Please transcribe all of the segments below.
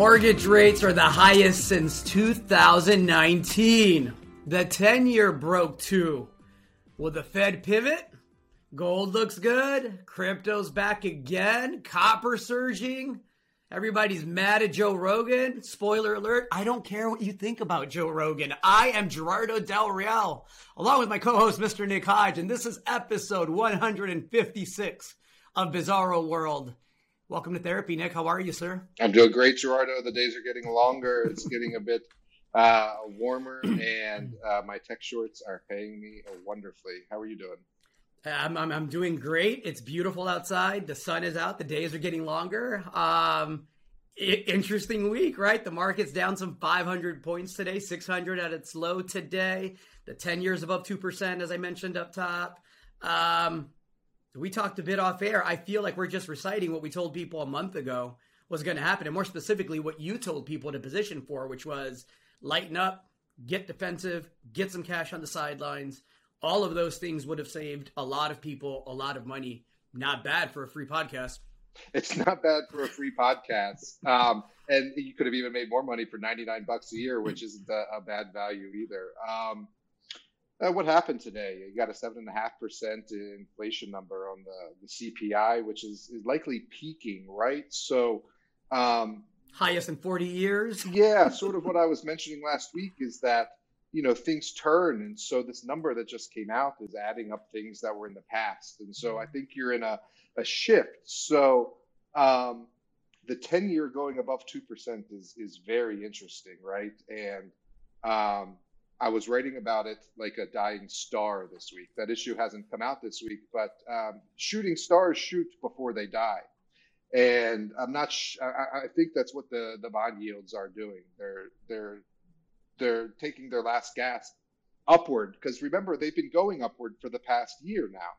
Mortgage rates are the highest since 2019. The 10 year broke too. Will the Fed pivot? Gold looks good. Crypto's back again. Copper surging. Everybody's mad at Joe Rogan. Spoiler alert, I don't care what you think about Joe Rogan. I am Gerardo Del Real, along with my co host, Mr. Nick Hodge, and this is episode 156 of Bizarro World. Welcome to therapy, Nick. How are you, sir? I'm doing great, Gerardo. The days are getting longer. It's getting a bit uh, warmer, and uh, my tech shorts are paying me wonderfully. How are you doing? I'm, I'm, I'm, doing great. It's beautiful outside. The sun is out. The days are getting longer. Um, interesting week, right? The market's down some 500 points today, 600 at its low today. The 10 years above 2%, as I mentioned up top. Um, we talked a bit off air. I feel like we're just reciting what we told people a month ago was going to happen. And more specifically, what you told people to position for, which was lighten up, get defensive, get some cash on the sidelines all of those things would have saved a lot of people a lot of money. Not bad for a free podcast. It's not bad for a free podcast. Um, and you could have even made more money for 99 bucks a year, which isn't a, a bad value either. Um, uh, what happened today? You got a seven and a half percent inflation number on the, the CPI, which is, is likely peaking, right? So, um, highest in 40 years. Yeah, sort of what I was mentioning last week is that you know things turn and so this number that just came out is adding up things that were in the past and so i think you're in a, a shift so um, the 10 year going above 2% is is very interesting right and um, i was writing about it like a dying star this week. That issue hasn't come out this week but um, shooting stars shoot before they die. And i'm not sh- I, I think that's what the the bond yields are doing. They're they're they're taking their last gasp upward because remember they've been going upward for the past year now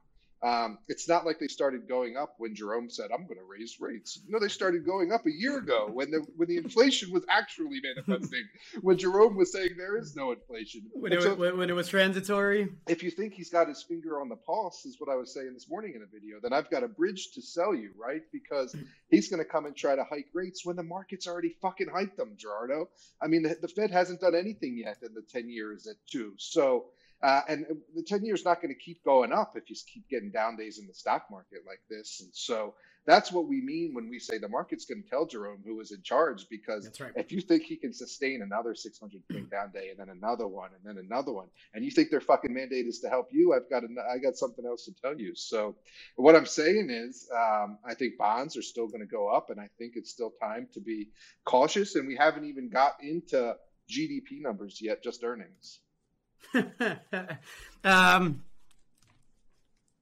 um, it's not like they started going up when Jerome said, "I'm going to raise rates." Know, they started going up a year ago when the when the inflation was actually manifesting. when Jerome was saying there is no inflation. When it, so, was, when it was transitory. If you think he's got his finger on the pulse, is what I was saying this morning in a video. Then I've got a bridge to sell you, right? Because he's going to come and try to hike rates when the market's already fucking hiked them, Gerardo. I mean, the, the Fed hasn't done anything yet in the ten years at two. So uh, and the 10 years not going to keep going up if you keep getting down days in the stock market like this. And so that's what we mean when we say the market's going to tell Jerome who is in charge, because right. if you think he can sustain another 600 point down day and then another one and then another one, and you think their fucking mandate is to help you, I've got, I got something else to tell you. So what I'm saying is, um, I think bonds are still going to go up and I think it's still time to be cautious. And we haven't even got into GDP numbers yet, just earnings. um,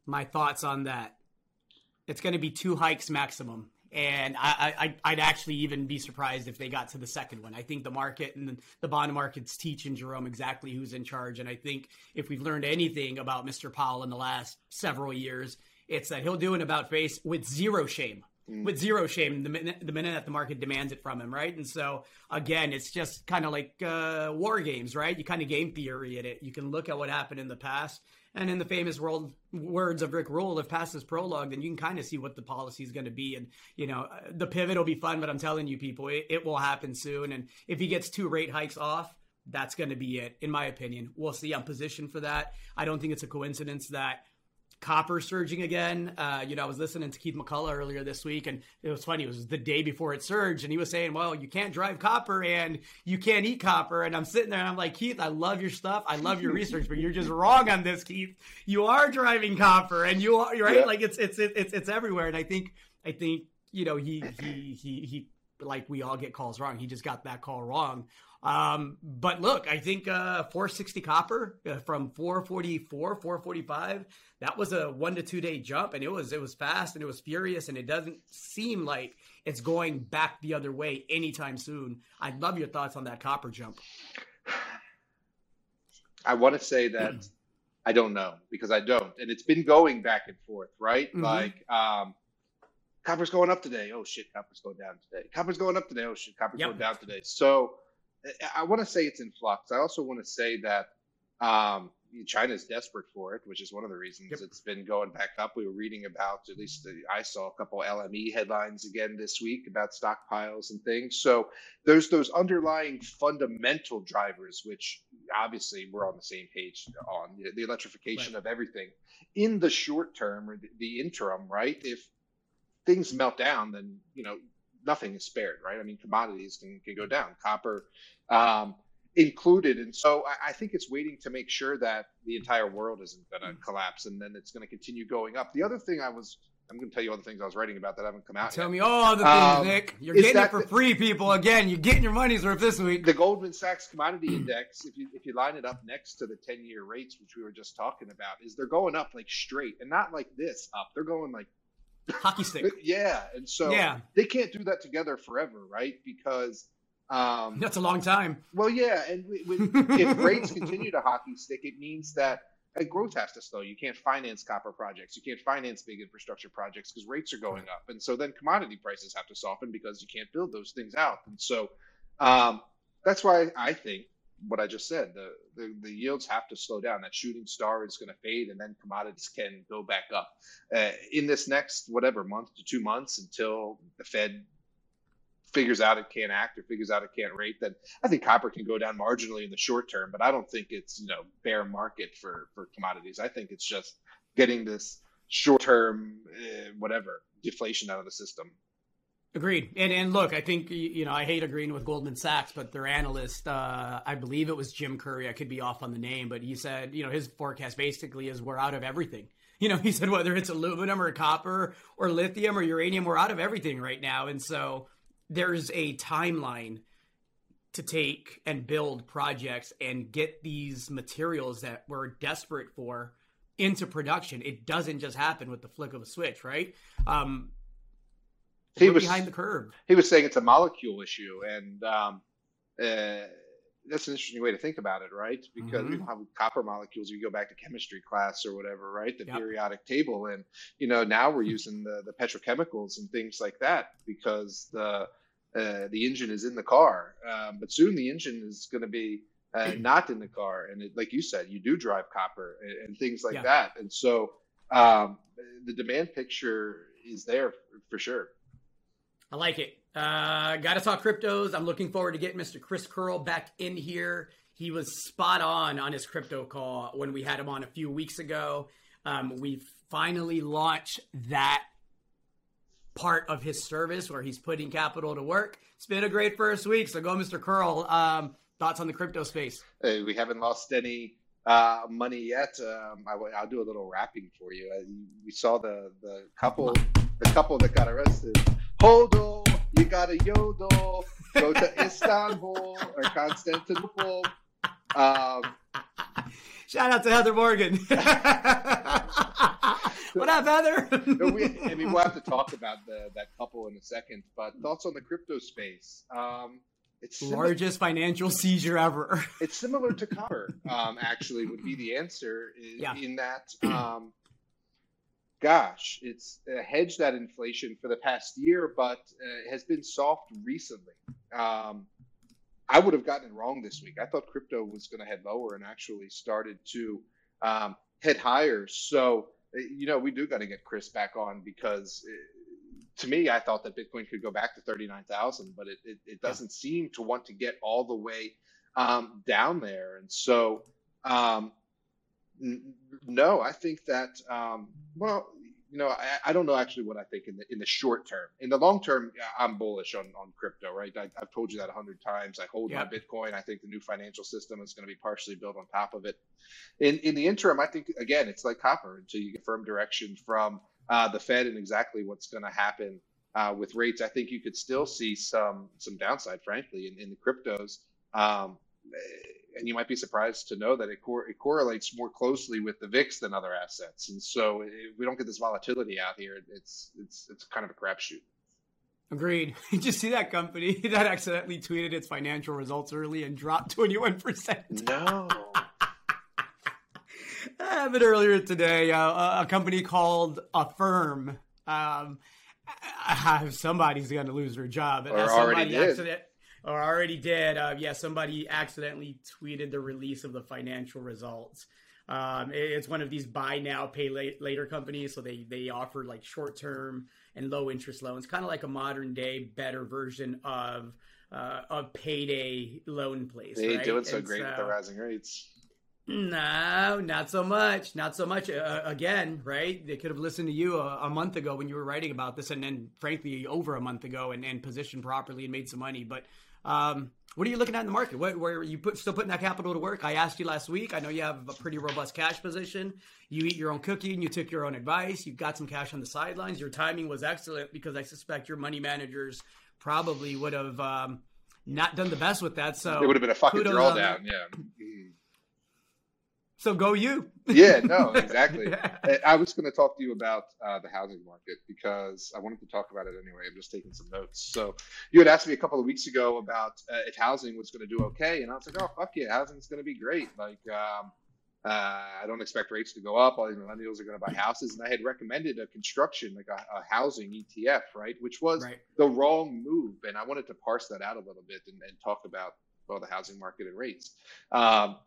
my thoughts on that. It's going to be two hikes maximum. And I, I, I'd actually even be surprised if they got to the second one. I think the market and the bond market's teaching Jerome exactly who's in charge. And I think if we've learned anything about Mr. Powell in the last several years, it's that he'll do an about face with zero shame mm. with zero shame the minute, the minute that the market demands it from him, right? And so again, it's just kind of like uh, war games, right? You kind of game theory at it. You can look at what happened in the past, and in the famous world words of Rick Rule, if past is prologue, then you can kind of see what the policy is going to be. And you know, the pivot will be fun, but I'm telling you, people, it, it will happen soon. And if he gets two rate hikes off. That's going to be it, in my opinion. We'll see. I'm positioned for that. I don't think it's a coincidence that copper surging again. Uh, you know, I was listening to Keith McCullough earlier this week, and it was funny. It was the day before it surged, and he was saying, "Well, you can't drive copper and you can't eat copper." And I'm sitting there, and I'm like, Keith, I love your stuff, I love your research, but you're just wrong on this, Keith. You are driving copper, and you are right. Yeah. Like it's it's it's it's everywhere, and I think I think you know he he he he like we all get calls wrong. He just got that call wrong um, but look, I think uh, 460 copper uh, from 444, 445. That was a one to two day jump, and it was it was fast and it was furious, and it doesn't seem like it's going back the other way anytime soon. I'd love your thoughts on that copper jump. I want to say that I don't know because I don't, and it's been going back and forth, right? Mm-hmm. Like, um, copper's going up today. Oh shit, copper's going down today. Copper's going up today. Oh shit, copper's yep. going down today. So I want to say it's in flux. I also want to say that um, China's desperate for it, which is one of the reasons yep. it's been going back up. We were reading about, at least I saw a couple LME headlines again this week about stockpiles and things. So there's those underlying fundamental drivers, which obviously we're on the same page on the electrification right. of everything. In the short term or the interim, right? If things melt down, then you know nothing is spared, right? I mean, commodities can, can go down. Copper. Um, included. And so I, I, think it's waiting to make sure that the entire world isn't going to mm. collapse and then it's going to continue going up. The other thing I was, I'm going to tell you all the things I was writing about that haven't come out. Tell yet. me all the things, um, Nick. You're getting it for free, people. Again, you're getting your money's worth this week. The Goldman Sachs Commodity Index, if you if you line it up next to the 10 year rates, which we were just talking about, is they're going up like straight and not like this up. They're going like hockey stick. yeah, and so yeah. they can't do that together forever, right? Because um, That's a long time. Well, yeah, and if rates continue to hockey stick, it means that uh, growth has to slow. You can't finance copper projects. You can't finance big infrastructure projects because rates are going up, and so then commodity prices have to soften because you can't build those things out. And so um, that's why I think what I just said the, the, the yields have to slow down. That shooting star is going to fade, and then commodities can go back up uh, in this next whatever month to two months until the Fed figures out it can't act or figures out it can't rate, then I think copper can go down marginally in the short term. But I don't think it's you know bear market for for commodities. I think it's just getting this short term uh, whatever deflation out of the system. Agreed. And and look, I think you know I hate agreeing with Goldman Sachs, but their analyst, uh, I believe it was Jim Curry. I could be off on the name, but he said you know his forecast basically is we're out of everything. You know, he said whether it's aluminum or copper or lithium or uranium, we're out of everything right now, and so there's a timeline to take and build projects and get these materials that we're desperate for into production. It doesn't just happen with the flick of a switch, right? Um, he was behind the curve. He was saying it's a molecule issue, and um, uh, that's an interesting way to think about it, right? Because mm-hmm. we don't have copper molecules. You go back to chemistry class or whatever, right? The yep. periodic table, and you know now we're using the the petrochemicals and things like that because the uh, the engine is in the car, um, but soon the engine is going to be uh, not in the car. And it, like you said, you do drive copper and, and things like yeah. that. And so um, the demand picture is there for, for sure. I like it. Uh, Got to talk cryptos. I'm looking forward to getting Mr. Chris Curl back in here. He was spot on on his crypto call when we had him on a few weeks ago. Um, we finally launched that part of his service where he's putting capital to work. It's been a great first week. So go, Mr. Curl. Um, thoughts on the crypto space? Hey, we haven't lost any uh, money yet. Um, I, will do a little rapping for you. Uh, we saw the the couple the couple that got arrested. Hodl, you got a yodel. Go to Istanbul or Constantinople. Um, Shout out to Heather Morgan. what up, Heather? we, I mean, we'll have to talk about the, that couple in a second, but thoughts on the crypto space? Um, it's largest financial seizure ever. it's similar to copper, um, actually, would be the answer in, yeah. in that. Um, gosh, it's hedged that inflation for the past year, but uh, has been soft recently. Um, I would have gotten it wrong this week. I thought crypto was going to head lower and actually started to um, head higher. So you know, we do got to get Chris back on because it, uh, to me, I thought that Bitcoin could go back to 39,000, but it, it, it, doesn't seem to want to get all the way um, down there. And so, um, no, I think that, um, well, you know, I, I, don't know actually what I think in the in the short term. In the long term, I'm bullish on, on crypto, right? I, have told you that a hundred times. I hold yep. my Bitcoin. I think the new financial system is going to be partially built on top of it. In in the interim, I think again, it's like copper until you get firm direction from uh, the Fed and exactly what's going to happen uh, with rates. I think you could still see some some downside, frankly, in, in the cryptos. Um, and you might be surprised to know that it, cor- it correlates more closely with the VIX than other assets. And so if we don't get this volatility out here, it's it's it's kind of a crapshoot. Agreed. Did you see that company that accidentally tweeted its financial results early and dropped twenty one percent? No. but earlier today, uh, a company called Affirm. Um, somebody's going to lose their job. Or already did. Accident- or already did. Uh, yeah, somebody accidentally tweeted the release of the financial results. Um, it's one of these buy now, pay later companies. So they they offer like short term and low interest loans, kind of like a modern day better version of uh, of payday loan place. They right? doing so and great so, with the rising rates. No, not so much. Not so much. Uh, again, right? They could have listened to you a, a, month ago when you were writing about this, and then, frankly, over a month ago, and, and positioned properly and made some money. But um, what are you looking at in the market? What, where you put still putting that capital to work? I asked you last week. I know you have a pretty robust cash position. You eat your own cookie and you took your own advice. You've got some cash on the sidelines. Your timing was excellent because I suspect your money managers probably would have um, not done the best with that. So it would have been a fucking drawdown. Yeah. So go you. yeah, no, exactly. I was going to talk to you about uh, the housing market because I wanted to talk about it anyway. I'm just taking some notes. So you had asked me a couple of weeks ago about uh, if housing was going to do okay, and I was like, oh fuck yeah, housing's going to be great. Like, um, uh, I don't expect rates to go up. All these millennials are going to buy houses, and I had recommended a construction, like a, a housing ETF, right, which was right. the wrong move. And I wanted to parse that out a little bit and, and talk about well the housing market and rates. Um,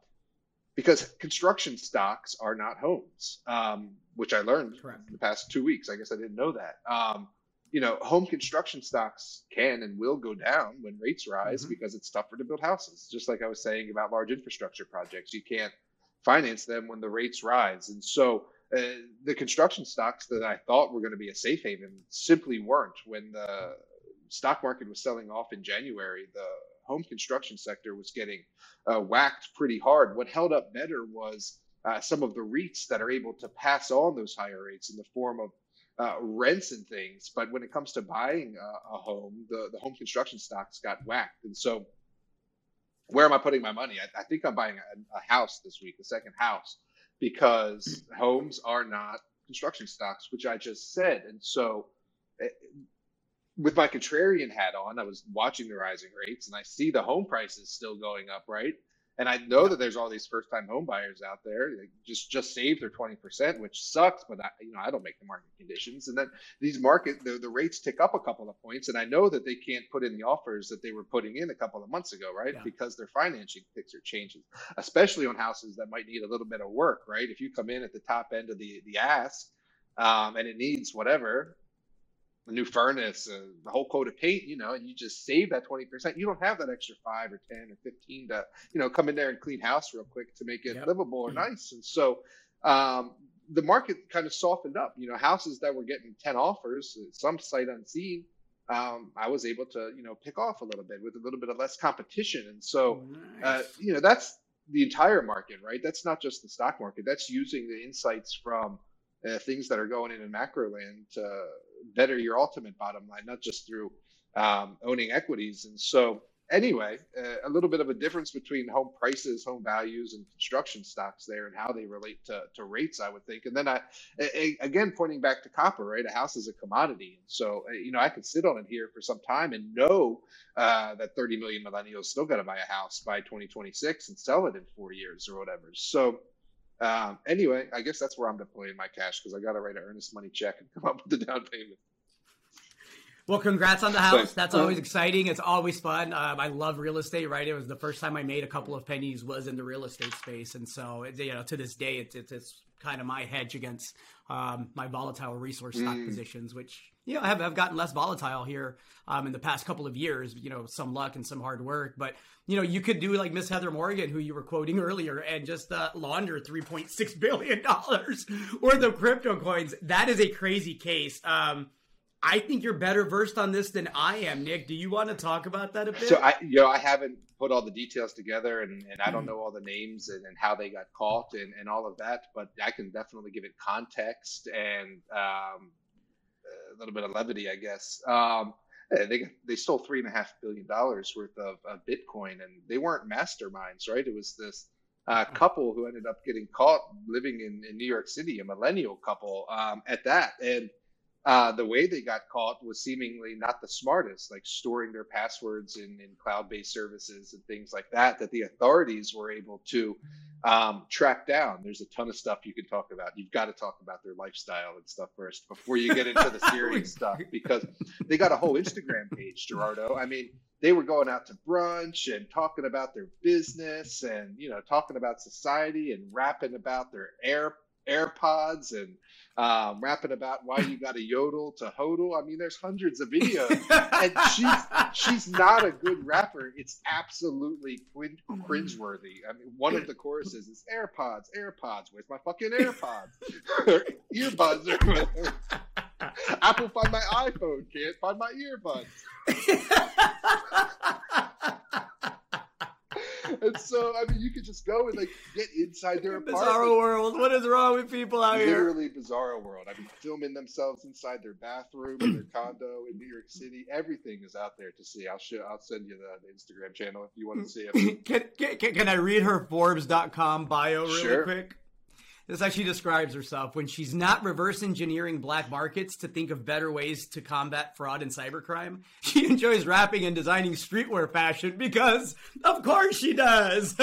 because construction stocks are not homes, um, which I learned Correct. in the past two weeks. I guess I didn't know that. Um, you know, home construction stocks can and will go down when rates rise mm-hmm. because it's tougher to build houses. Just like I was saying about large infrastructure projects, you can't finance them when the rates rise. And so uh, the construction stocks that I thought were going to be a safe haven simply weren't when the stock market was selling off in January. The home construction sector was getting uh, whacked pretty hard. What held up better was uh, some of the REITs that are able to pass on those higher rates in the form of uh, rents and things. But when it comes to buying a, a, home, the, the home construction stocks got whacked. And so, where am I putting my money? I, I think I'm buying a, a, house this week, the second house, because homes are not construction stocks, which I just said. And so, eh, with my contrarian hat on, I was watching the rising rates and I see the home prices still going up, right? And I know that there's all these first-time home buyers out there they just just saved their 20%, which sucks. But I, you know, I don't make the market conditions, and then these market the, the rates tick up a couple of points, and I know that they can't put in the offers that they were putting in a couple of months ago, right? Yeah. Because their financing picture changes, especially on houses that might need a little bit of work, right? If you come in at the top end of the the ask, um, and it needs whatever, a new furnace, a the whole coat of paint, you know, and you just save that 20%. You don't have that extra five or 10 or 15 to, you know, come in there and clean house real quick to make it yep. livable or mm-hmm. nice. And so um, the market kind of softened up, you know, houses that were getting 10 offers, uh, some sight unseen. Um, I was able to, you know, pick off a little bit with a little bit of less competition. And so, uh, nice. uh, you know, that's the entire market, right? That's not just the stock market. That's using the insights from uh, things that are going in in macro land to better your ultimate bottom line, not just through um, owning equities. And so, anyway, uh, a little bit of a difference between home prices, home values, and construction stocks there, and how they relate to, to rates, I would think. And then I, again, pointing back to copper, right? A house is a commodity, and so uh, you know I could sit on it here for some time and know uh, that 30 million millennials still got to buy a house by 2026 and sell it in four years or whatever. So um, anyway, I guess that's where I'm deploying my cash because I got to write an earnest money check and come up with the down payment. Well, congrats on the house. That's always exciting. It's always fun. Um, I love real estate. Right, it was the first time I made a couple of pennies was in the real estate space, and so you know to this day, it's it's, it's kind of my hedge against um, my volatile resource stock mm. positions, which you know have have gotten less volatile here um, in the past couple of years. You know, some luck and some hard work, but you know you could do like Miss Heather Morgan, who you were quoting earlier, and just uh, launder three point six billion dollars worth of crypto coins. That is a crazy case. Um, I think you're better versed on this than I am, Nick. Do you want to talk about that a bit? So I, you know, I haven't put all the details together, and, and I don't hmm. know all the names and, and how they got caught and, and all of that, but I can definitely give it context and um, a little bit of levity, I guess. Um, they they stole three and a half billion dollars worth of, of, Bitcoin, and they weren't masterminds, right? It was this uh, hmm. couple who ended up getting caught living in, in New York City, a millennial couple um, at that, and uh, the way they got caught was seemingly not the smartest, like storing their passwords in, in cloud-based services and things like that. That the authorities were able to um, track down. There's a ton of stuff you can talk about. You've got to talk about their lifestyle and stuff first before you get into the serious stuff because they got a whole Instagram page, Gerardo. I mean, they were going out to brunch and talking about their business and you know talking about society and rapping about their air AirPods and um, rapping about why you got to yodel to hodl. I mean, there's hundreds of videos, and she's she's not a good rapper. It's absolutely cringeworthy. I mean, one of the choruses is AirPods, AirPods. Where's my fucking AirPods? earbuds. Apple find my iPhone, can't find my earbuds. and so I mean, you could just go and like get inside their apartment. Bizarro world. What is wrong with people out Literally here? Literally bizarro world. I mean, filming themselves inside their bathroom in their condo in New York City. Everything is out there to see. I'll show. I'll send you the, the Instagram channel if you want to see it. can, can, can I read her Forbes.com bio really sure. quick? This actually describes herself when she's not reverse engineering black markets to think of better ways to combat fraud and cybercrime. She enjoys rapping and designing streetwear fashion because, of course, she does.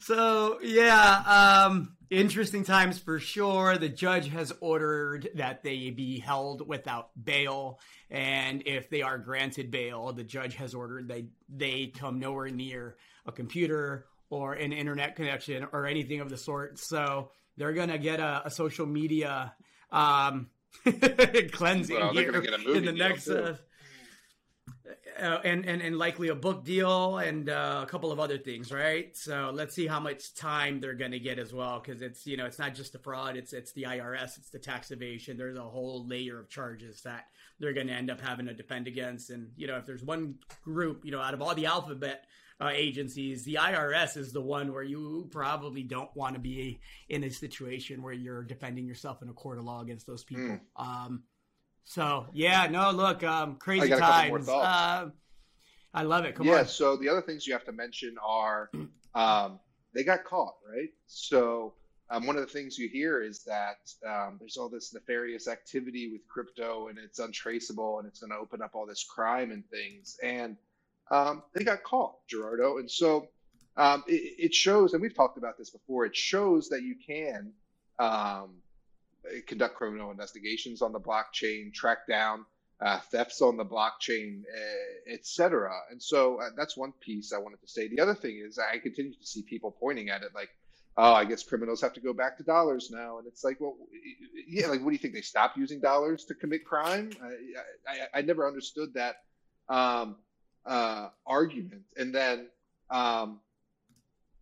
so, yeah, um, interesting times for sure. The judge has ordered that they be held without bail. And if they are granted bail, the judge has ordered they they come nowhere near a computer or an internet connection or anything of the sort. So they're gonna get a, a social media um, cleansing well, here in the next. Uh, uh, and, and and likely a book deal and uh, a couple of other things, right? So let's see how much time they're going to get as well, because it's you know it's not just the fraud, it's it's the IRS, it's the tax evasion. There's a whole layer of charges that they're going to end up having to defend against, and you know if there's one group, you know, out of all the alphabet uh, agencies, the IRS is the one where you probably don't want to be in a situation where you're defending yourself in a court of law against those people. Mm. Um, so yeah, no, look, um, crazy times. Uh, I love it. Come on. yeah, on. So the other things you have to mention are um, they got caught, right? So um, one of the things you hear is that um, there's all this nefarious activity with crypto and it's untraceable and it's going to open up all this crime and things. And um, they got caught, Gerardo. And so um, it, it, shows, and we've talked about this before, it shows that you can um, conduct criminal investigations on the blockchain, track down uh, thefts on the blockchain, uh, etc. And so uh, that's one piece I wanted to say. The other thing is I continue to see people pointing at it like, oh, I guess criminals have to go back to dollars now. And it's like, well, yeah, like, what do you think? They stop using dollars to commit crime? I, I, I never understood that. Um, uh, argument. And then, um,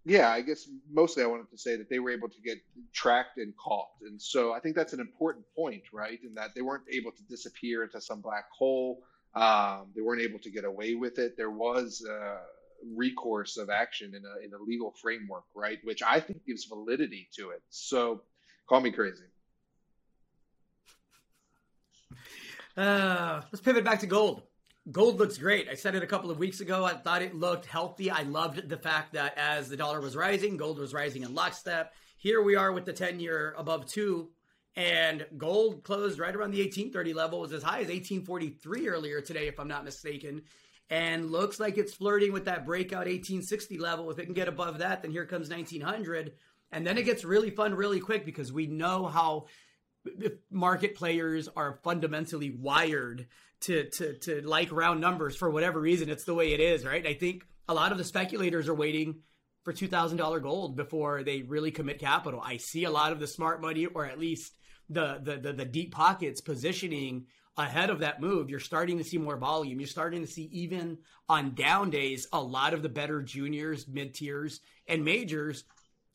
yeah, I guess mostly I wanted to say that they were able to get tracked and caught. And so I think that's an important point, right? In that they weren't able to disappear into some black hole. Um, they weren't able to get away with it. There was uh, recourse of action in a, in a legal framework, right? Which I think gives validity to it. So call me crazy. Uh, let's pivot back to gold. Gold looks great. I said it a couple of weeks ago. I thought it looked healthy. I loved the fact that as the dollar was rising, gold was rising in lockstep. Here we are with the 10 year above two, and gold closed right around the 1830 level, was as high as 1843 earlier today, if I'm not mistaken. And looks like it's flirting with that breakout 1860 level. If it can get above that, then here comes 1900. And then it gets really fun really quick because we know how market players are fundamentally wired to to to like round numbers for whatever reason. It's the way it is, right? I think a lot of the speculators are waiting for two thousand dollar gold before they really commit capital. I see a lot of the smart money, or at least the the the, the deep pockets, positioning ahead of that move. You're starting to see more volume. You're starting to see even on down days a lot of the better juniors, mid tiers, and majors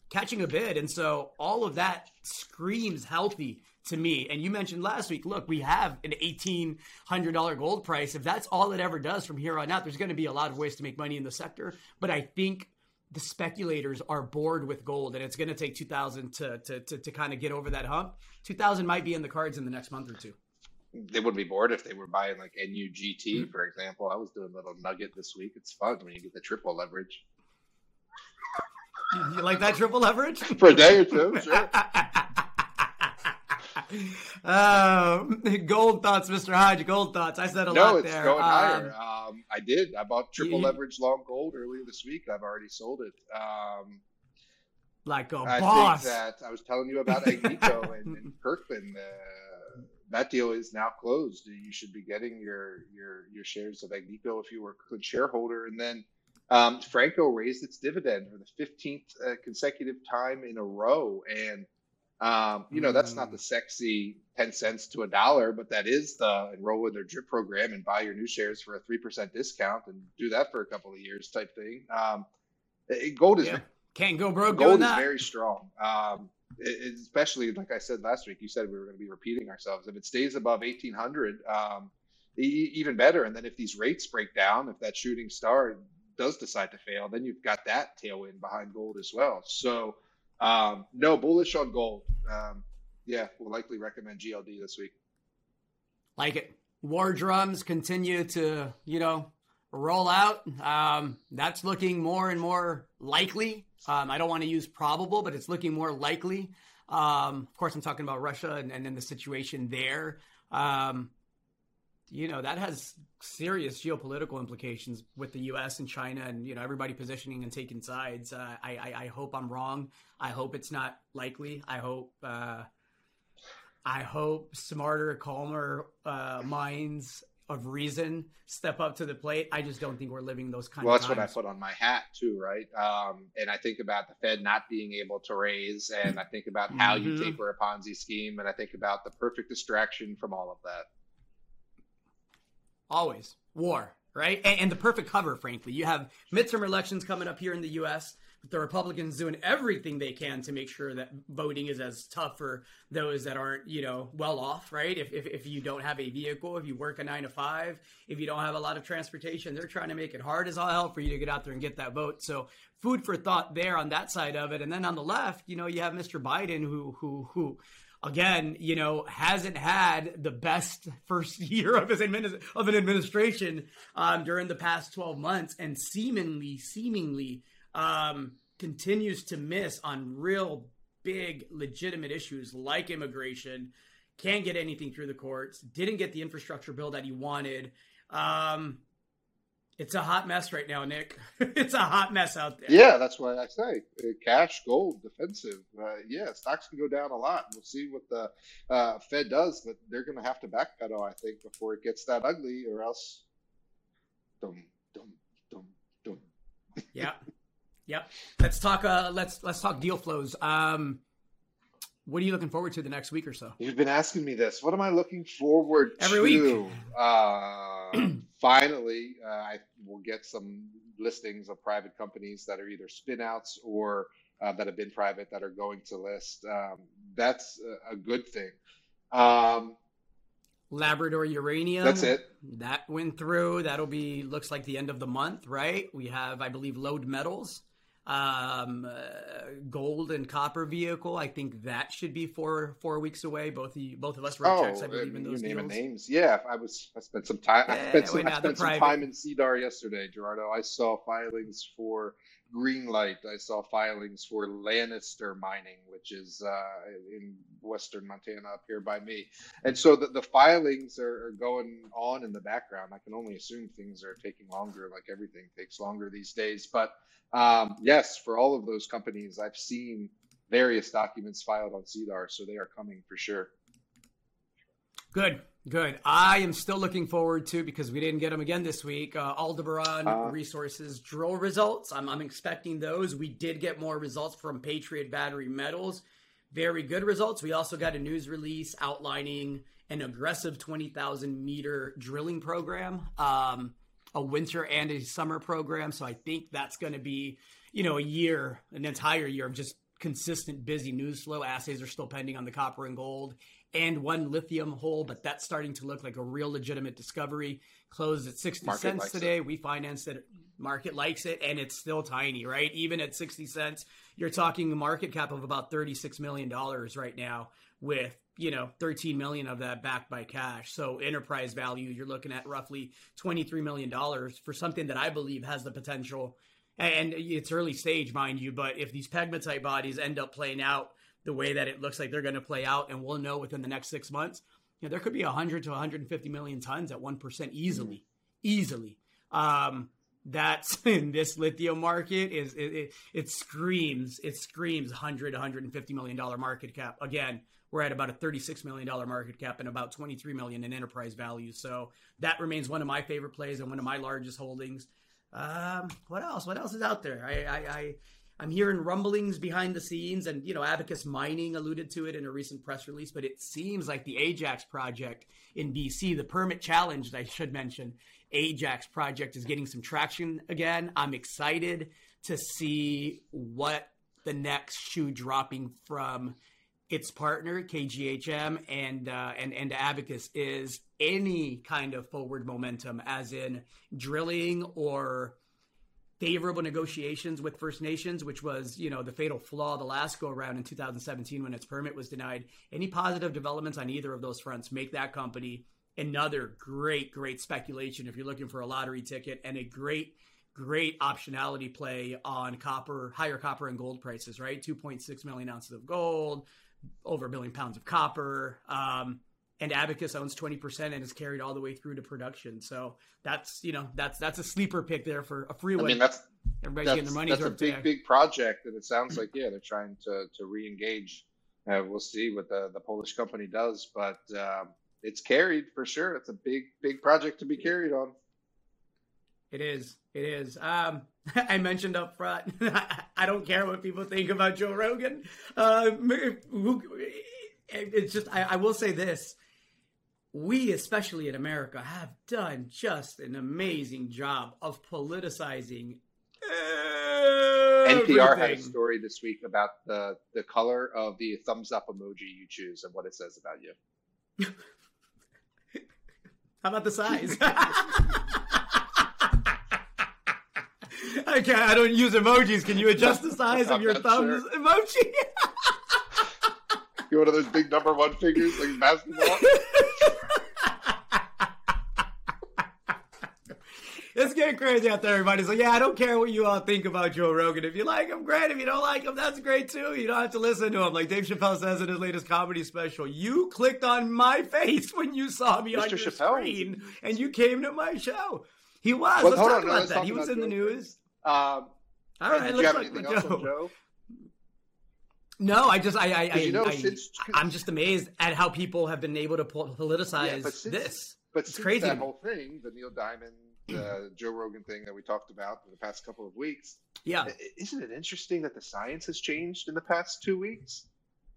catching a bid. And so all of that screams healthy to me. And you mentioned last week, look, we have an $1,800 gold price. If that's all it ever does from here on out, there's going to be a lot of ways to make money in the sector. But I think the speculators are bored with gold and it's going to take 2000 to, to, to, to kind of get over that hump. 2000 might be in the cards in the next month or two. They wouldn't be bored if they were buying like NUGT, mm-hmm. for example. I was doing a little nugget this week. It's fun when you get the triple leverage. You like that triple leverage? For a day or two, sure. uh, gold thoughts, Mr. Hodge. Gold thoughts. I said a lot. no, lot it's there. going Um, higher. Um, I did. I bought triple you- leverage long gold earlier this week. I've already sold it. Um, like a I boss. think that I was telling you about Agnico and, and Kirkland. Uh, that deal is now closed. You should be getting your your your shares of Agnico if you were a Kirkland shareholder. And then um, Franco raised its dividend for the 15th uh, consecutive time in a row. And um, you know that's not the sexy 10 cents to a dollar, but that is the enroll in their drip program and buy your new shares for a three percent discount and do that for a couple of years type thing. Um, it- gold is Yeah. Can't go broke gold is very strong. Um, it- it- especially like I said last week, you said we were going to be repeating ourselves. If it stays above 1800, um, e- even better. And then if these rates break down, if that shooting star does decide to fail, then you've got that tailwind behind gold as well. So, um, no, bullish on gold. Um, yeah, we'll likely recommend GLD this week. like it. War drums continue to, you know, roll out. Um, that's looking more and more likely. Um, I don't want to use probable, but it's looking more likely. Um, of course, I'm talking about Russia and, and then the situation there. Um, you know, that has serious geopolitical implications with the U.S. and China and, you know, everybody positioning and taking sides. Uh, I, I, I hope I'm wrong. I hope it's not likely. I hope, uh, I hope smarter, calmer uh, minds of reason step up to the plate. I just don't think we're living those kind Well, of that's what I put on my hat too, right? Um, and I think about the Fed not being able to raise, and I think about how you Mhm. taper a Ponzi scheme, and I think about the perfect distraction from all of that. Always war, right? And, and the perfect cover, frankly. You have midterm elections coming up here in the U.S. the Republicans doing everything they can to make sure that voting is as tough for those that aren't, you know, well off, right? If, if, if you don't have a vehicle, if you work a nine to five, if you don't have a lot of transportation, they're trying to make it hard as all hell for you to get out there and get that vote. So food for thought there on that side of it. And then on the left, you know, you have Mr. Biden who, who, who, again, you know, hasn't had the best first year of his admin- of an administration um, during the past 12 months and seemingly, seemingly um, continues to miss on real big, legitimate issues like immigration. Can't get anything through the courts. Didn't get the infrastructure bill that he wanted. Um, it's a hot mess right now, Nick. it's a hot mess out there. Yeah, that's why I say uh, cash, gold, defensive. Uh, yeah, stocks can go down a lot. We'll see what the uh, Fed does, but they're going to have to backpedal, I think, before it gets that ugly, or else. Dum, dum, dum, dum. Yeah. Yep. Let's talk uh let's let's talk deal flows. Um what are you looking forward to the next week or so? You've been asking me this. What am I looking forward to Every to? week. Uh, finally, uh, I will get some listings of private companies that are either spinouts or uh, that have been private that are going to list. Um, that's a, a good thing. Um, Labrador Uranium. that's it. That went through. That'll be looks like the end of the month, right? We have, I believe, Load Metals, um, uh, gold and copper vehicle. I think that should be four four weeks away. Both of you, both of us wrote Oh, checks, I believe, in you those name it deals. names. Yeah, I was. I spent some time. I Yeah, spent some, I spent some time in SEDAR yesterday, Gerardo. I saw filings for Greenlight. I saw filings for Lannister Mining, which is uh, in western Montana up here by me. And so the, the filings are, are going on in the background. I can only assume things are taking longer, like everything takes longer these days. But um, yes, for all of those companies, I've seen various documents filed on SEDAR, so they are coming for sure. Good, good. I am still looking forward to because we didn't get them again this week. Uh, Aldebaran Uh. Resources drill results. I'm, I'm expecting those. We did get more results from Patriot Battery Metals. Very good results. We also got a news release outlining an aggressive 20,000 meter drilling program, um, a winter and a summer program. So I think that's going to be, you know, a year, an entire year of just consistent busy news flow. Assays are still pending on the copper and gold and one lithium hole, but that's starting to look like a real legitimate discovery. Closed at 60 Market cents today. We financed it. Market likes it, and it's still tiny, right? Even at 60 cents, you're talking a market cap of about $36 million right now with you know 13 million of that backed by cash so enterprise value you're looking at roughly 23 million dollars for something that i believe has the potential and it's early stage mind you but if these pegmatite bodies end up playing out the way that it looks like they're going to play out, and we'll know within the next six months. You know, there could be 100 to 150 million tons at one percent easily, mm-hmm. easily. Um, that's in this lithium market is it, it, it, screams it screams 100 150 million dollar market cap again we're at about a 36 million dollar market cap and about 23 million in enterprise value so that remains one of my favorite plays and one of my largest holdings um, what else what else is out there i i, I I'm hearing rumblings behind the scenes, and you know, Abacus Mining alluded to it in a recent press release. But it seems like the Ajax project in BC, the permit challenge, I should mention, Ajax project is getting some traction again. I'm excited to see what the next shoe dropping from its partner KGHM and uh, and and Abacus is any kind of forward momentum, as in drilling or favorable negotiations with First Nations, which was, you know, the fatal flaw the last go around in 2017 when its permit was denied. Any positive developments on either of those fronts make that company another great, great speculation if you're looking for a lottery ticket and a great, great optionality play on copper, higher copper and gold prices, right? 2.6 million ounces of gold, over a billion pounds of copper. Um, and Abacus owns 20% and is carried all the way through to production. So that's, you know, that's, that's a sleeper pick there for a freeway. I mean, that's, everybody's that's, getting their money. That's a big, big project. And it sounds like, yeah, they're trying to, to re-engage. Uh, we'll see what the, the Polish company does, but, um, it's carried for sure. It's a big, big project to be carried on. It is. It is. Um, I mentioned up front. I don't care what people think about Joe Rogan. Uh, it's just. I, I will say this: we, especially in America, have done just an amazing job of politicizing. Everything. NPR had a story this week about the the color of the thumbs up emoji you choose and what it says about you. How about the size? okay, I don't use emojis. Can you adjust the size of your thumbs sure. emoji? you one of those big number one figures like basketball? It's getting crazy out there, everybody. So yeah, I don't care what you all think about Joe Rogan. If you like him, great. If you don't like him, that's great too. You don't have to listen to him. Like Dave Chappelle says in his latest comedy special, you clicked on my face when you saw me Mr. on your Chappelle. screen, and you came to my show. He was. Well, let's talk on, about that. He was in Joe. the news. Um, all right, let's talk about Joe. Joe. No, I just I I, I, you know, I since, I'm just amazed at how people have been able to politicize yeah, since, this. But it's since crazy. that whole thing, the Neil Diamond the Joe Rogan thing that we talked about in the past couple of weeks. Yeah. Isn't it interesting that the science has changed in the past two weeks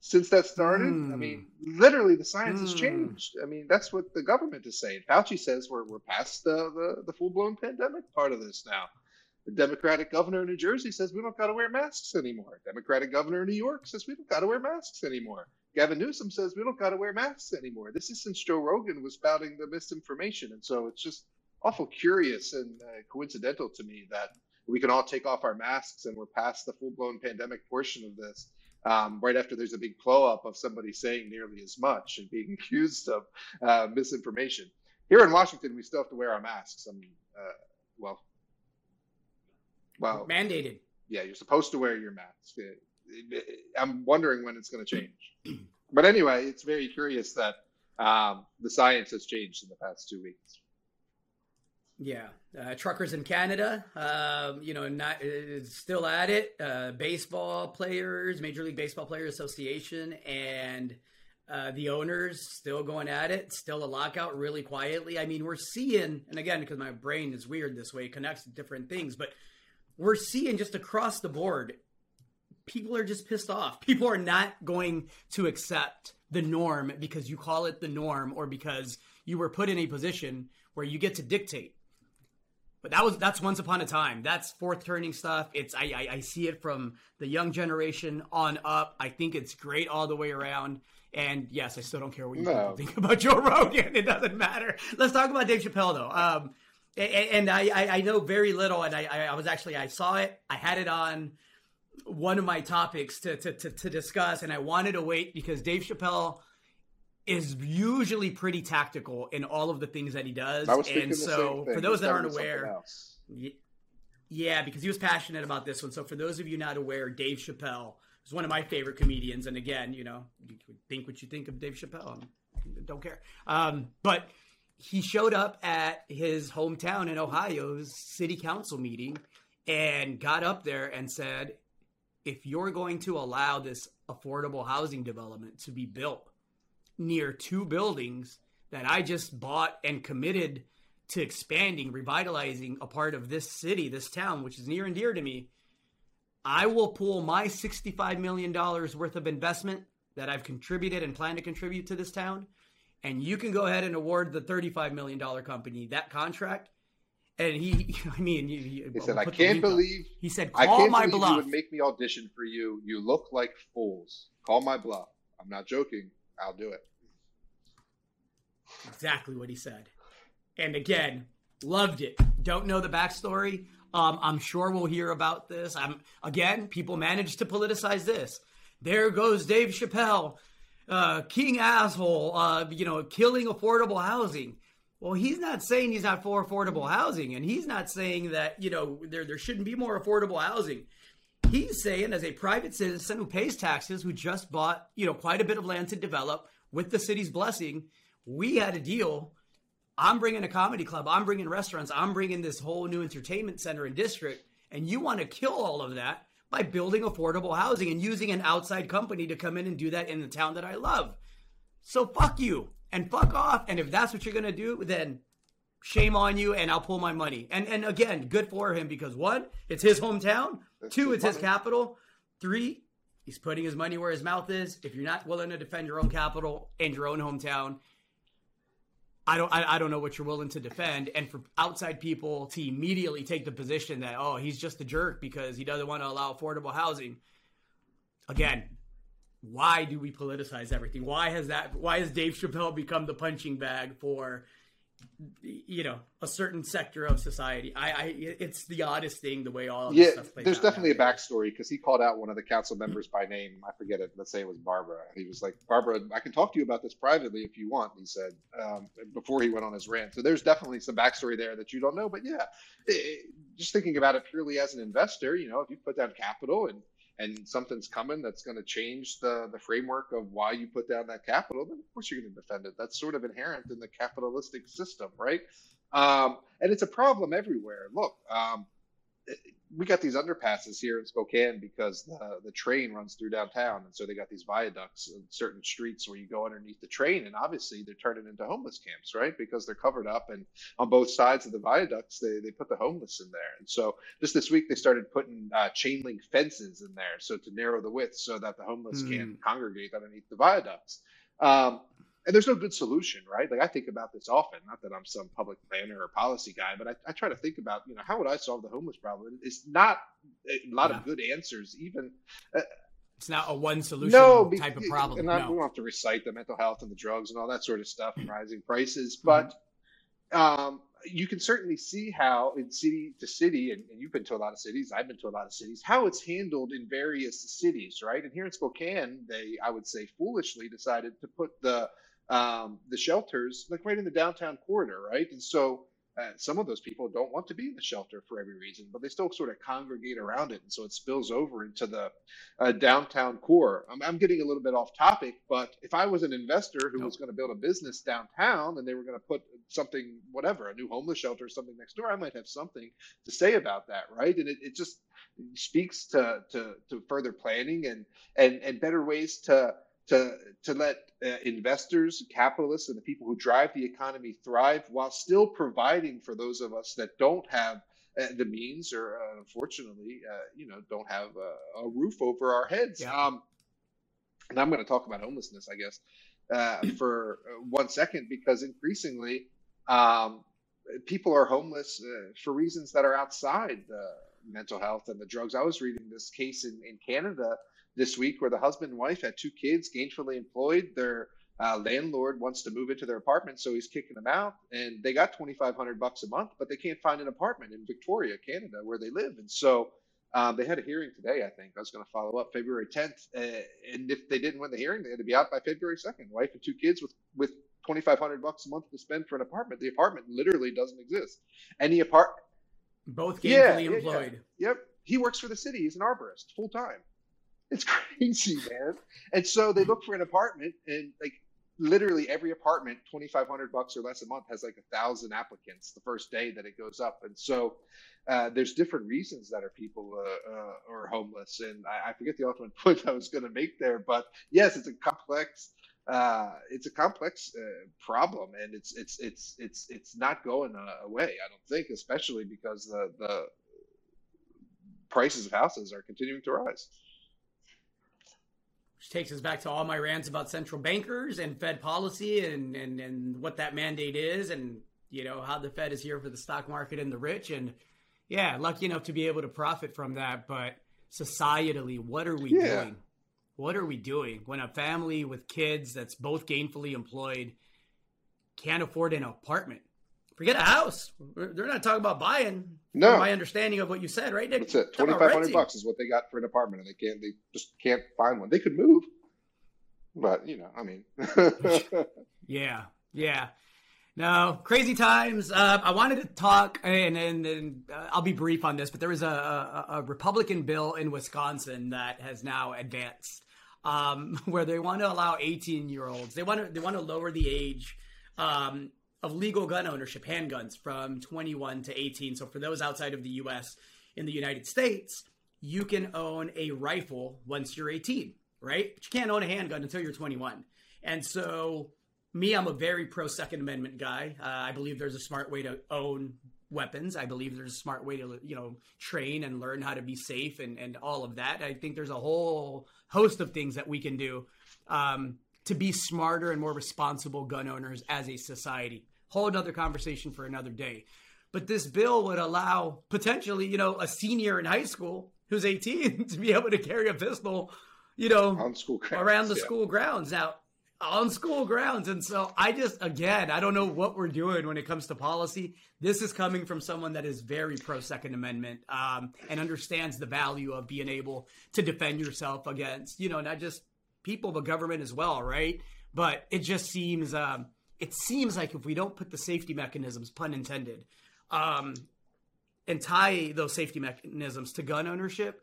since that started? Mm. I mean, literally the science mm. has hmm. changed. I mean, that's what the government is saying. Fauci says we're, we're past the, the, the full blown pandemic part of this now. The Democratic governor of New Jersey says we don't got to wear masks anymore. Democratic governor of New York says we don't got to wear masks anymore. Gavin Newsom says we don't got to wear masks anymore. This is since Joe Rogan was spouting the misinformation. And so it's just awful curious and uh, coincidental to me that we can all take off our masks and we're past the full blown pandemic portion of this. Um, right after there's a big blow up of somebody saying nearly as much and being accused of uh, misinformation. Here in Washington, we still have to wear our masks. I mean, uh, well, well, mandated. Yeah, you're supposed to wear your mask. I'm wondering when it's going to change. but anyway, it's very curious that um, the science has changed in the past two weeks. Yeah, uh, truckers in Canada, um, you know, not still at it. Uh, baseball players, Major League Baseball Players Association, and uh, the owners still going at it. Still a lockout, really quietly. I mean, we're seeing, and again, because my brain is weird this way, it connects different things, but we're seeing just across the board, people are just pissed off. People are not going to accept the norm because you call it the norm or because you were put in a position where you get to dictate but that was that's once upon a time. That's fourth turning stuff. It's I, I, I see it from the young generation on up. I think it's great all the way around. And yes, I still don't care what you no. think about Joe Rogan. It doesn't matter. Let's talk about Dave Chappelle though. Um, and, and I, I know very little. And I, I was actually I saw it. I had it on one of my topics to, to, to, to discuss, and I wanted to wait because Dave Chappelle is usually pretty tactical in all of the things that he does. and so, for those that aren't aware, yeah, because he was passionate about this one. So, for those of you not aware, Dave Chappelle is one of my favorite comedians. And again, you know, you think what you think of Dave Chappelle. I don't care. Um, but he showed up at his hometown in Ohio's city council meeting and got up there and said, if you're going to allow this affordable housing development to be built near two buildings that I just bought and committed to expanding, revitalizing a part of this city, this town, which is near and dear to me, I will pull my $65 million worth of investment that I've contributed and plan to contribute to this town. And you can go ahead and award the $35 million company that contract. And he, I mean, he, said, "I can't believe." He said, "Call I can't my believe bluff." You would make me audition for you. You look like fools. Call my bluff. I'm not joking. I'll do it. Exactly what he said. And again, loved it. Don't know the backstory. Um, I'm sure we'll hear about this. I'm again, people managed to politicize this. There goes Dave Chappelle, uh, king asshole, uh, you know, killing affordable housing. Well, he's not saying he's not for affordable housing, and he's not saying that you know there there shouldn't be more affordable housing. He's saying, as a private citizen who pays taxes, who just bought you know quite a bit of land to develop with the city's blessing, we had a deal. I'm bringing a comedy club. I'm bringing restaurants. I'm bringing this whole new entertainment center and district. And you want to kill all of that by building affordable housing and using an outside company to come in and do that in the town that I love. So fuck you and fuck off. And if that's what you're going to do, then shame on you and I'll pull my money. And and again, good for him because one, it's his hometown. That's Two, it's his capital. Three, he's putting his money where his mouth is. If you're not willing to defend your own capital and your own hometown, I don't I, I, don't know what you're willing to defend. And for outside people to immediately take the position that, oh, he's just a jerk because he doesn't want to allow affordable housing. Again, why do we politicize everything? Why has that why has Dave Chappelle become the punching bag for you know a certain sector of society. I, I it's the oddest thing the way all yeah. there's definitely now. a backstory because he called out one of the council members by name. I forget it. Let's say it was Barbara. He was like, Barbara, I can talk to you about this privately if you want. He said um, before he went on his rant. So there's definitely some backstory there that you don't know. But yeah, it, just thinking about it purely as an investor, you know, if you put down capital and and something's coming that's going to change the the framework of why you put down that capital, then of course you're going to defend it. That's sort of inherent in the capitalistic system, right? Um, and it's a problem everywhere. Look, um, we got these underpasses here in Spokane because the the train runs through downtown, and so they got these viaducts in certain streets where you go underneath the train, and obviously they're turning into homeless camps, right? Because they're covered up, and on both sides of the viaducts they they put the homeless in there, and so just this week they started putting uh, chain link fences in there, so to narrow the width so that the homeless mm. can't congregate underneath the viaducts. Um, and there's no good solution, right? Like I think about this often. Not that I'm some public planner or policy guy, but I, I try to think about, you know, how would I solve the homeless problem? It's not a lot yeah. of good answers, even. Uh, it's not a one solution no, type of problem. And I, no. we don't have to recite the mental health and the drugs and all that sort of stuff and rising prices, but mm-hmm. um, you can certainly see how in city to city, and, and, you've been to a lot of cities, I've been to a lot of cities, how it's handled in various cities, right? And here in Spokane, they, I would say, foolishly decided to put the um, the shelters like right in the downtown corridor, right? And so uh, some of those people don't want to be in the shelter for every reason, but they still sort of congregate around it, and so it spills over into the uh, downtown core. I'm, I'm, getting a little bit off topic, but if I was an investor who was going to build a business downtown and they were going to put something, whatever, a new homeless shelter or something next door, I might have something to say about that, right? And it, it just speaks to, to to further planning and and and better ways to to to let uh, investors, capitalists, and the people who drive the economy thrive while still providing for those of us that don't have uh, the means or uh, unfortunately, uh, you know, don't have a, a, roof over our heads. Yeah. Um, and I'm going to talk about homelessness, I guess, uh, for uh, one second, because increasingly um, people are homeless for reasons that are outside the mental health and the drugs. I was reading this case in, in Canada this week where the husband and wife had two kids gainfully employed. Their uh, landlord wants to move into their apartment, so he's kicking them out. And they got 2,500 bucks a month, but they can't find an apartment in Victoria, Canada, where they live. And so um, they had a hearing today, I think. I was going to follow up February 10th. Uh, and if they didn't win the hearing, they had to be out by February 2nd. Wife and two kids with, with 2,500 bucks a month to spend for an apartment. The apartment literally doesn't exist. Any apartment. Both gainfully yeah, employed. Yeah, Yep. He works for the city. He's an arborist full time. It's crazy, man. And so they look for an apartment, and like literally every apartment, twenty five hundred bucks or less a month, has like a thousand applicants the first day that it goes up. And so uh, there's different reasons that are people uh, uh, are homeless. And I, I forget the ultimate point I was going to make there, but yes, it's a complex. Uh, it's a complex uh, problem, and it's it's it's it's it's not going uh, away. I don't think, especially because the the prices of houses are continuing to rise. Which takes us back to all my rants about central bankers and Fed policy and, and, and what that mandate is and you know how the Fed is here for the stock market and the rich and yeah, lucky enough to be able to profit from that, but societally, what are we yeah. doing? What are we doing when a family with kids that's both gainfully employed can't afford an apartment? Forget a house. They're not talking about buying. No, my understanding of what you said, right, Nick? That's it. Twenty five hundred bucks is what they got for an apartment, and they can't. They just can't find one. They could move, but you know, I mean. yeah, yeah. No, crazy times. Uh, I wanted to talk, and, and, and uh, I'll be brief on this, but there was a, a, a Republican bill in Wisconsin that has now advanced, um, where they want to allow 18 year olds. They want to they want to lower the age um, of legal gun ownership, handguns, from 21 to 18. So for those outside of the U.S. in the United States, you can own a rifle once you're 18, right? But you can't own a handgun until you're 21. And so, me, I'm a very pro Second Amendment guy. Uh, I believe there's a smart way to own weapons. I believe there's a smart way to, you know, train and learn how to be safe and, and all of that. I think there's a whole host of things that we can do um, to be smarter and more responsible gun owners as a society whole another conversation for another day. But this bill would allow potentially, you know, a senior in high school who's 18 to be able to carry a pistol, you know, on school grounds, around the yeah. school grounds. Now, on school grounds. And so I just, again, I don't know what we're doing when it comes to policy. This is coming from someone that is very pro Second Amendment um, and understands the value of being able to defend yourself against, you know, not just people, but government as well, right? But it just seems um, it seems like if we don't put the safety mechanisms, pun intended, um, and tie those safety mechanisms to gun ownership,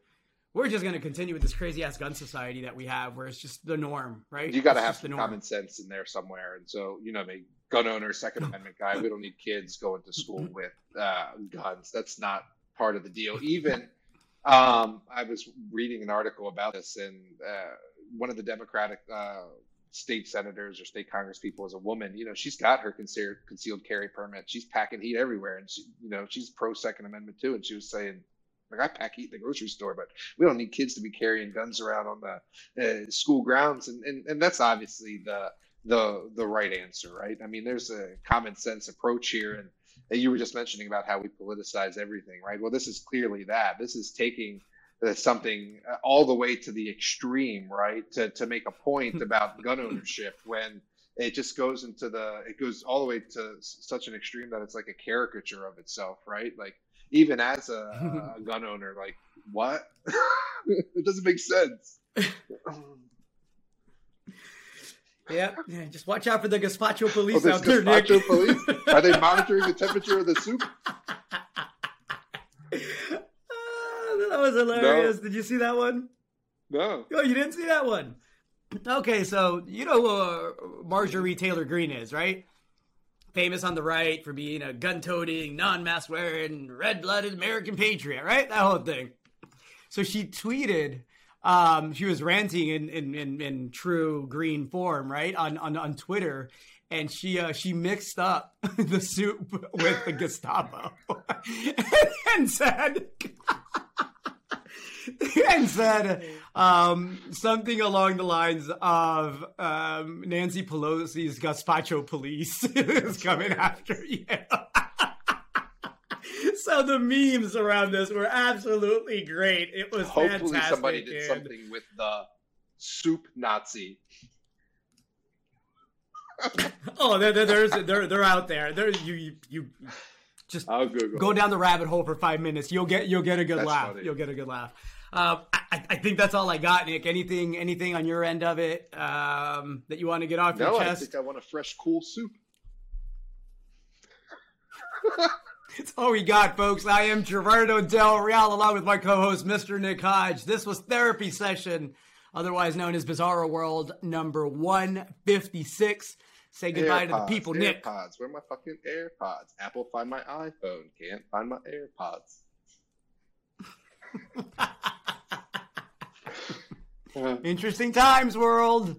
we're just going to continue with this crazy ass gun society that we have, where it's just the norm, right? You got to have some common sense in there somewhere. And so, you know, I mean, gun owner, Second Amendment guy, we don't need kids going to school with uh, guns. That's not part of the deal. Even um, I was reading an article about this, and uh, one of the Democratic uh, state senators or state congress people as a woman, you know, she's got her concealed concealed carry permit. She's packing heat everywhere, and she, you know, she's pro Second Amendment too. And she was saying, like, I pack heat in the grocery store, but we don't need kids to be carrying guns around on the uh, school grounds. And, and and that's obviously the the the right answer, right? I mean, there's a common sense approach here, and you were just mentioning about how we politicize everything, right? Well, this is clearly that. This is taking something uh, all the way to the extreme, right? To to make a point about gun ownership when it just goes into the it goes all the way to such an extreme that it's like a caricature of itself, right? Like even as a, a gun owner, like what? it doesn't make sense. Yeah, yeah, just watch out for the gazpacho police oh, out there, Nick. police? Are they monitoring the temperature of the soup? Was hilarious. No. Did you see that one? No. Oh, you didn't see that one? Okay, so you know who uh, Marjorie Taylor Greene is, right? Famous on the right for being a gun toting, non mask wearing, red blooded American patriot, right? That whole thing. So she tweeted, um, she was ranting in, in, in, in true Greene form, right? On, on, on Twitter. And she uh, she mixed up the soup with the Gestapo and said and said um, something along the lines of um, Nancy Pelosi's gazpacho police is coming after you. so the memes around this were absolutely great. It was hopefully fantastic, somebody did and... something with the soup Nazi. oh, they're, they're, they're, they're out there. They're you you, you just go down the rabbit hole for five minutes. You'll get you'll get a good that's laugh. Funny. You'll get a good laugh. Uh, I, I, think that's all I got, Nick. Anything anything on your end of it um, that you want to get off no, your chest? I think I want a fresh, cool soup. That's all we got, folks. I am Gerardo Del Real along with my co-host, Mr. Nick Hodge. This was therapy session, otherwise known as Bizarro World number 156. Say goodbye AirPods, to the people, AirPods. Nick. Where are my fucking AirPods? Apple find my iPhone. Can't find my AirPods. Uh, Interesting times, world.